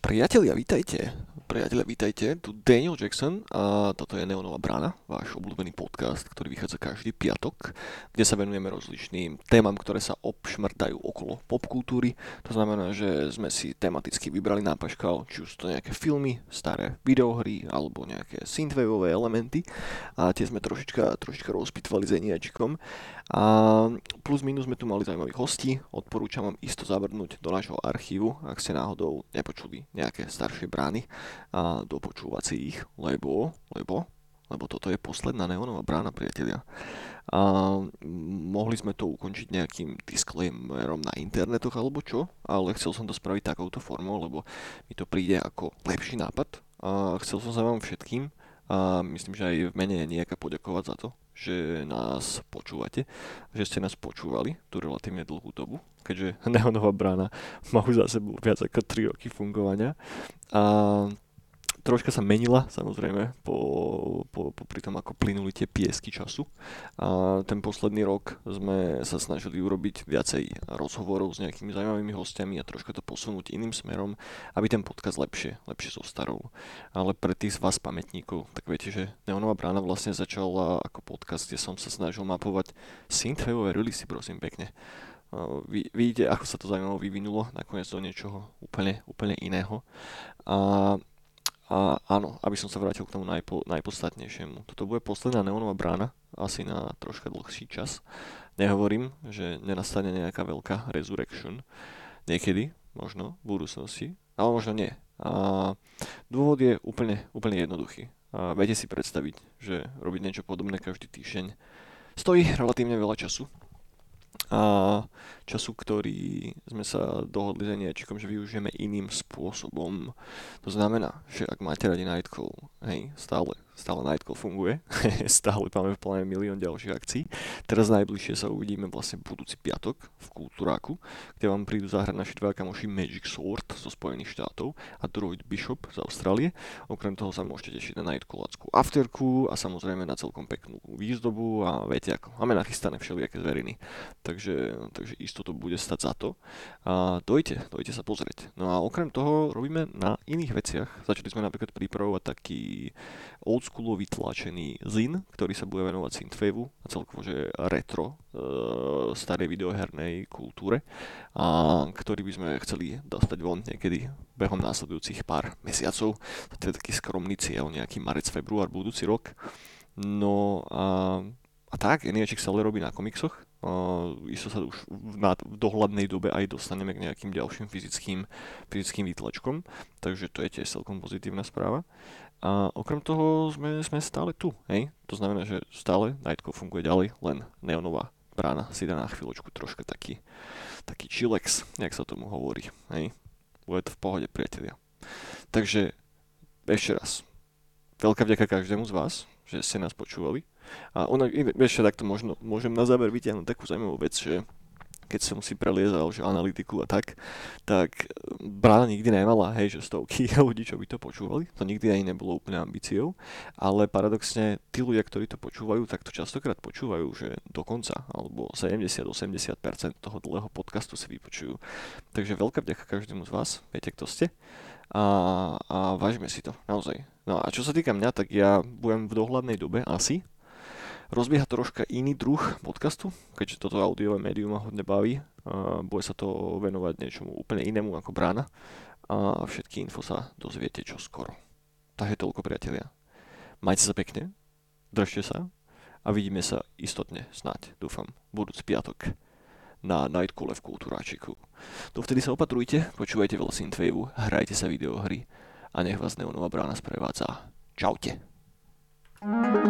Priatelia, vítajte priatelia, vítajte. Tu Daniel Jackson a toto je Neonová brána, váš obľúbený podcast, ktorý vychádza každý piatok, kde sa venujeme rozličným témam, ktoré sa obšmrtajú okolo popkultúry. To znamená, že sme si tematicky vybrali na či už to nejaké filmy, staré videohry alebo nejaké synthwaveové elementy a tie sme trošička, trošička rozpitvali s Eniačikom. A plus minus sme tu mali zaujímavých hostí, odporúčam vám isto zavrnúť do nášho archívu, ak ste náhodou nepočuli nejaké staršie brány a dopočúvať si ich, lebo, lebo, lebo toto je posledná neonová brána, priatelia. A mohli sme to ukončiť nejakým disclaimerom na internetoch alebo čo, ale chcel som to spraviť takouto formou, lebo mi to príde ako lepší nápad. A chcel som sa vám všetkým a myslím, že aj v mene nejaká poďakovať za to, že nás počúvate, že ste nás počúvali tú relatívne dlhú dobu, keďže Neonová brána má už za sebou viac ako 3 roky fungovania. A troška sa menila, samozrejme, po, po, po pri tom, ako plynuli tie piesky času. A ten posledný rok sme sa snažili urobiť viacej rozhovorov s nejakými zaujímavými hostiami a troška to posunúť iným smerom, aby ten podcast lepšie, lepšie zostarol. Ale pre tých z vás pamätníkov, tak viete, že Neonová brána vlastne začala ako podcast, kde som sa snažil mapovať synthwaveové releasy, prosím pekne. Vy, vidíte, ako sa to zaujímavé vyvinulo nakoniec do niečoho úplne, úplne iného. A a áno, aby som sa vrátil k tomu najpo, najpodstatnejšiemu. Toto bude posledná neonová brána, asi na troška dlhší čas. Nehovorím, že nenastane nejaká veľká resurrection. Niekedy, možno, v budúcnosti, ale možno nie. A dôvod je úplne, úplne jednoduchý. A viete si predstaviť, že robiť niečo podobné každý týždeň stojí relatívne veľa času a času, ktorý sme sa dohodli s Eniačikom, že využijeme iným spôsobom. To znamená, že ak máte radi Nightcall, hej, stále stále Nightcall funguje, stále máme v pláne milión ďalších akcií. Teraz najbližšie sa uvidíme vlastne budúci piatok v Kultúráku, kde vám prídu zahrať naši dva kamoši Magic Sword zo Spojených štátov a Droid Bishop z Austrálie. Okrem toho sa môžete tešiť na Nightcallackú afterku a samozrejme na celkom peknú výzdobu a viete ako, máme nachystané všelijaké zveriny. Takže, takže isto to bude stať za to. A dojte, dojte sa pozrieť. No a okrem toho robíme na iných veciach. Začali sme napríklad pripravovať taký oldschoolo vytlačený zin, ktorý sa bude venovať synthwaveu a celkovo, že retro e, starej videohernej kultúre a ktorý by sme chceli dostať von niekedy behom následujúcich pár mesiacov. To je taký skromný cieľ, nejaký marec, február budúci rok. No a, a tak, Eniačik sa ale robí na komiksoch, Uh, isto sa už v, na, v dohľadnej dobe aj dostaneme k nejakým ďalším fyzickým, fyzickým výtlačkom, takže to je tiež celkom pozitívna správa. A okrem toho sme, sme stále tu, hej? To znamená, že stále Nightcall funguje ďalej, len neonová brána si dá na chvíľočku troška taký, taký chilex, jak sa tomu hovorí, hej? Bude to v pohode, priatelia. Takže ešte raz, veľká vďaka každému z vás, že ste nás počúvali. A ona, ešte takto možno, môžem na záver vytiahnuť takú zaujímavú vec, že keď som si preliezal že analytiku a tak, tak brána nikdy nemala, hej, že stovky ľudí, čo by to počúvali. To nikdy ani nebolo úplne ambíciou, ale paradoxne tí ľudia, ktorí to počúvajú, tak to častokrát počúvajú, že dokonca, alebo 70-80% toho dlhého podcastu si vypočujú. Takže veľká vďaka každému z vás, viete, kto ste. A, a vážime si to, naozaj. No a čo sa týka mňa, tak ja budem v dohľadnej dobe asi rozbieha troška iný druh podcastu, keďže toto audiové médium ma hodne baví. A bude sa to venovať niečomu úplne inému ako brána a všetky info sa dozviete čo skoro. je toľko priatelia. Majte sa pekne, držte sa a vidíme sa istotne snáď, dúfam, budúci piatok na Nightcole v Kultúráčiku. Dovtedy sa opatrujte, počúvajte veľa synthwave, hrajte sa videohry a nech vás Neonová brána sprevádza. Čaute. thank you